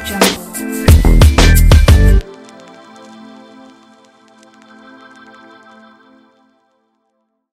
Jump.